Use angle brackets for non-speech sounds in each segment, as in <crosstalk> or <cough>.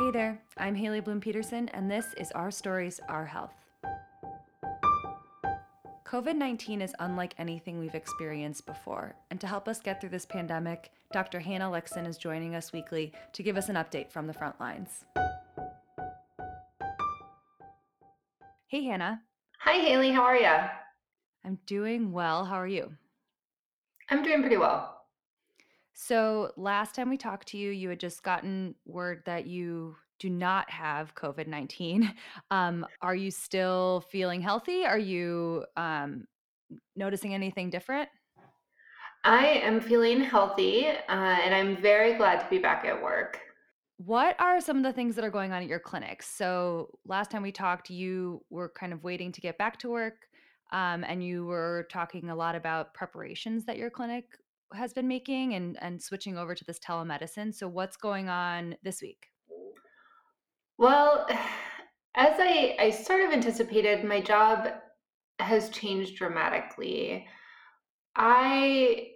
Hey there, I'm Haley Bloom Peterson, and this is Our Stories, Our Health. COVID 19 is unlike anything we've experienced before, and to help us get through this pandemic, Dr. Hannah Lixon is joining us weekly to give us an update from the front lines. Hey, Hannah. Hi, Haley. How are you? I'm doing well. How are you? I'm doing pretty well. So, last time we talked to you, you had just gotten word that you do not have COVID 19. <laughs> Um, are you still feeling healthy? Are you um, noticing anything different? I am feeling healthy, uh, and I'm very glad to be back at work. What are some of the things that are going on at your clinic? So, last time we talked, you were kind of waiting to get back to work, um, and you were talking a lot about preparations that your clinic has been making and and switching over to this telemedicine. So, what's going on this week? Well, <sighs> as I, I sort of anticipated, my job has changed dramatically. I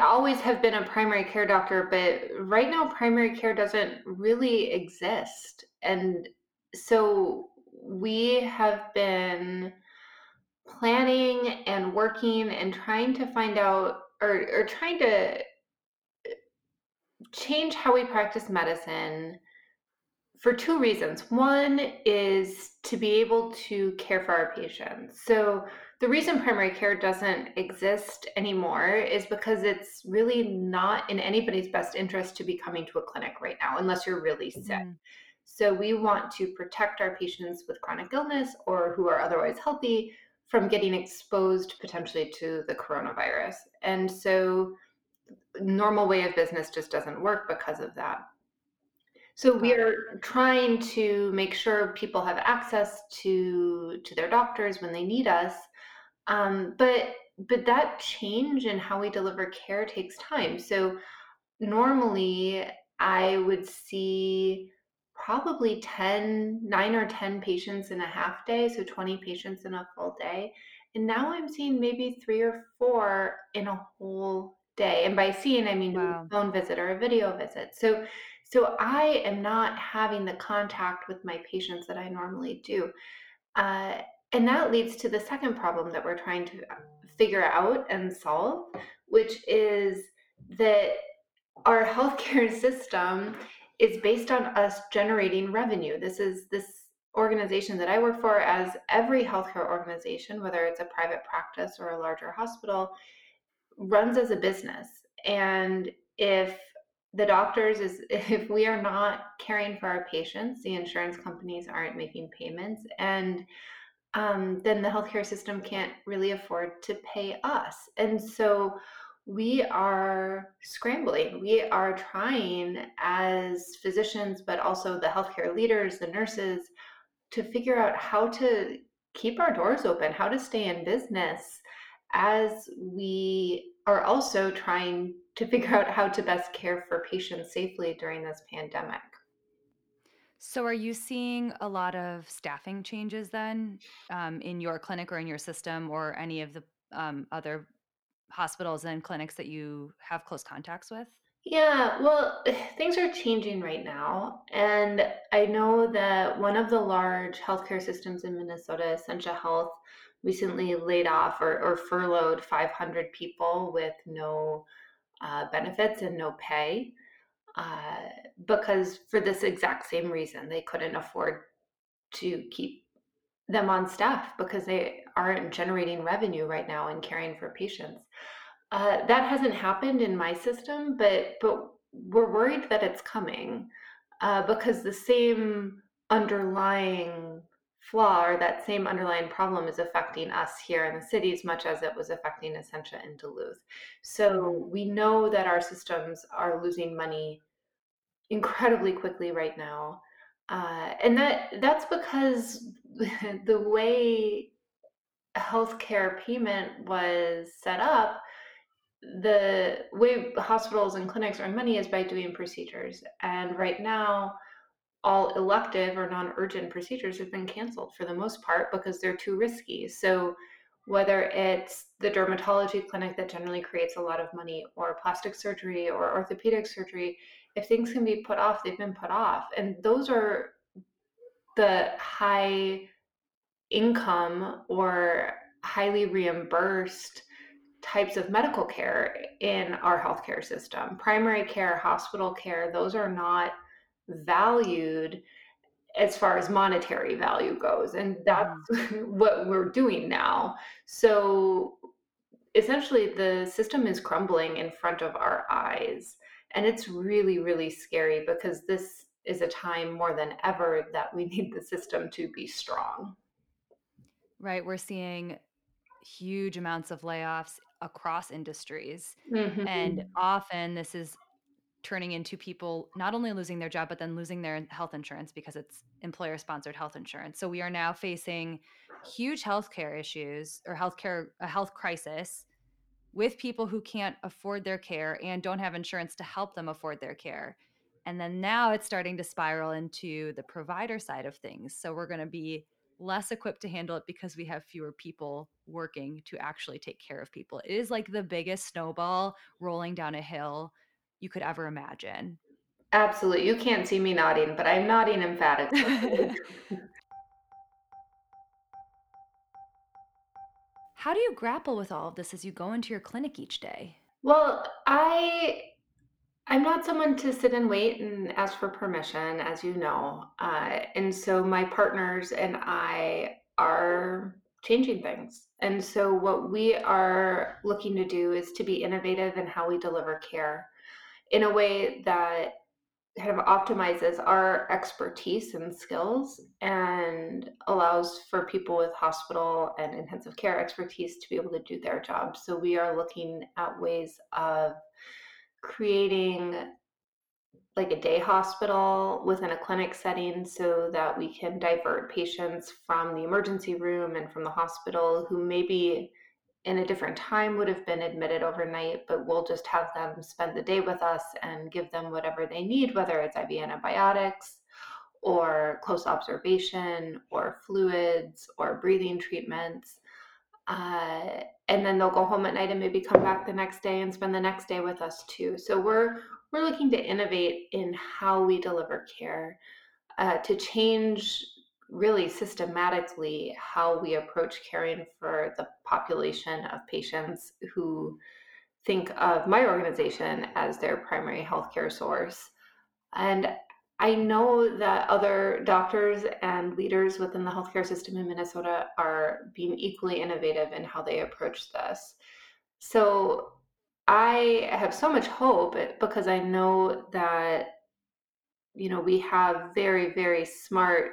always have been a primary care doctor, but right now, primary care doesn't really exist. And so we have been planning and working and trying to find out or, or trying to change how we practice medicine for two reasons. One is to be able to care for our patients. So, the reason primary care doesn't exist anymore is because it's really not in anybody's best interest to be coming to a clinic right now unless you're really sick. Mhm. So, we want to protect our patients with chronic illness or who are otherwise healthy from getting exposed potentially to the coronavirus. And so, normal way of business just doesn't work because of that. So we are trying to make sure people have access to to their doctors when they need us. Um, but but that change in how we deliver care takes time. So normally I would see probably 10, 9 or 10 patients in a half day, so 20 patients in a full day. And now I'm seeing maybe three or four in a whole day. And by seeing, I mean Wow. a phone visit or a video visit. So so I am not having the contact with my patients that I normally do. Uh, and that leads to the second problem that we're trying to uh, figure out and solve, which is that our healthcare <laughs> system is based on us generating revenue. This is this organization that I work for, as every healthcare organization, whether it's a private practice or a larger hospital, runs as a business. And if the doctors is <laughs> if we are not caring for our patients, the insurance companies aren't making payments, and um, then the healthcare system can't really afford to pay us. And so we are scrambling. We are trying as physicians, but also the healthcare leaders, the nurses, to figure out how to keep our doors open, how to stay in business as we are also trying to <laughs> figure out how to best care for patients safely during this pandemic. So, are you seeing a lot of staffing changes then um, in your clinic or in your system or any of the um, other hospitals and clinics that you have close contacts with? Yeah, well, <sighs> things are changing right now. And I know that one of the large healthcare systems in Minnesota, Essentia Health, recently laid off or, or furloughed 500 people with no uh, benefits and no pay uh, because for this exact same reason, they couldn't afford to keep them on staff because they aren't generating revenue right now and caring for patients. Uh, that hasn't happened in my system, but but we're worried that it's coming uh, because the same underlying flaw or that same underlying problem is affecting us here in the city as much as it was affecting Essentia in Duluth. So we know that our systems are losing money incredibly quickly right now. Uh, and that that's because <laughs> the way healthcare payment was set up, the way hospitals and clinics earn money is by doing procedures. And right now, all elective or non-urgent procedures have been canceled for the most part because they're too risky. So whether it's the dermatology clinic that generally creates a lot of money, or plastic surgery or orthopedic surgery, if things can be put off, they've been put off. And those are the high income or highly reimbursed types of medical care in our healthcare system. Primary care, hospital care, those are not valued as far as monetary value goes. And that's Mhm. <laughs> what we're doing now. So essentially, the system is crumbling in front of our eyes. And it's really, really scary because this is a time more than ever that we need the system to be strong. Right, we're seeing huge amounts of layoffs across industries, and Mhm. often this is turning into people not only losing their job, but then losing their health insurance because it's employer-sponsored health insurance. So we are now facing huge healthcare issues or healthcare a health crisis with people who can't afford their care and don't have insurance to help them afford their care. And then now it's starting to spiral into the provider side of things. So we're going to be less equipped to handle it because we have fewer people working to actually take care of people. It is like the biggest snowball rolling down a hill you could ever imagine. Absolutely. You can't see me nodding, but I'm nodding emphatically. <laughs> How do you grapple with all of this as you go into your clinic each day? Well, I I'm not someone to sit and wait and ask for permission, as you know. Uh, and so my partners and I are changing things. And so what we are looking to do is to be innovative in how we deliver care in a way that kind of optimizes our expertise and skills and allows for people with hospital and intensive care expertise to be able to do their job. So we are looking at ways of creating like a day hospital within a clinic setting so that we can divert patients from the emergency room and from the hospital who maybe in a different time would have been admitted overnight, but we'll just have them spend the day with us and give them whatever they need, whether it's IV antibiotics or close observation or fluids or breathing treatments. Uh, and then they'll go home at night and maybe come back the next day and spend the next day with us too. So we're we're looking to innovate in how we deliver care, uh, to change really systematically how we approach caring for the population of patients who think of my organization as their primary healthcare source. And I know that other doctors and leaders within the healthcare system in Minnesota are being equally innovative in how they approach this. So I have so much hope because I know that you know we have very very smart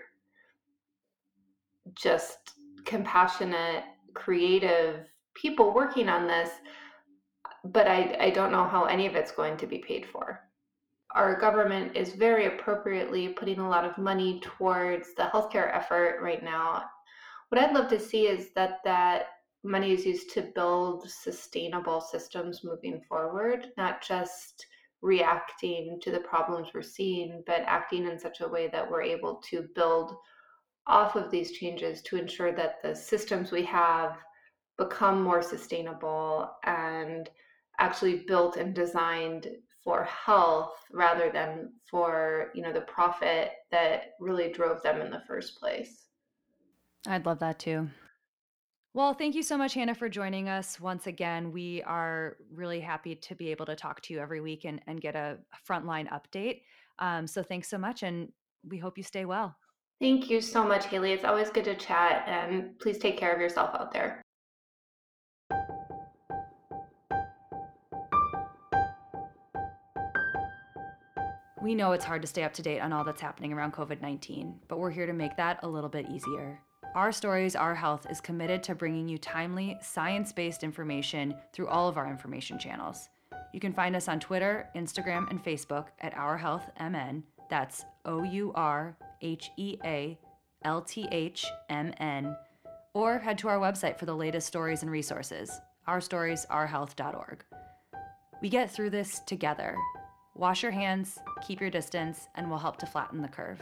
just compassionate creative people working on this but I, I don't know how any of it's going to be paid for our government is very appropriately putting a lot of money towards the healthcare effort right now. What I'd love to see is that that money is used to build sustainable systems moving forward, not just reacting to the problems we're seeing, but acting in such a way that we're able to build off of these changes to ensure that the systems we have become more sustainable and actually built and designed for health rather than for you know the profit that really drove them in the first place I'd love that too. Well, thank you so much, Hannah, for joining us once again. We are really happy to be able to talk to you every week and, and get a frontline update. Um, so thanks so much, and we hope you stay well. thank you so much haley it's always good to chat and please take care of yourself out there We know it's hard to stay up to date on all that's happening around COVID 19, but we're here to make that a little bit easier. Our Stories, Our Health is committed to bringing you timely, science based information through all of our information channels. You can find us on Twitter, Instagram, and Facebook at Our Health MN. That's O U R H E A L T H M N. Or head to our website for the latest stories and resources, ourstoriesourhealth.org. We get through this together. Wash your hands, keep your distance, and we'll help to flatten the curve.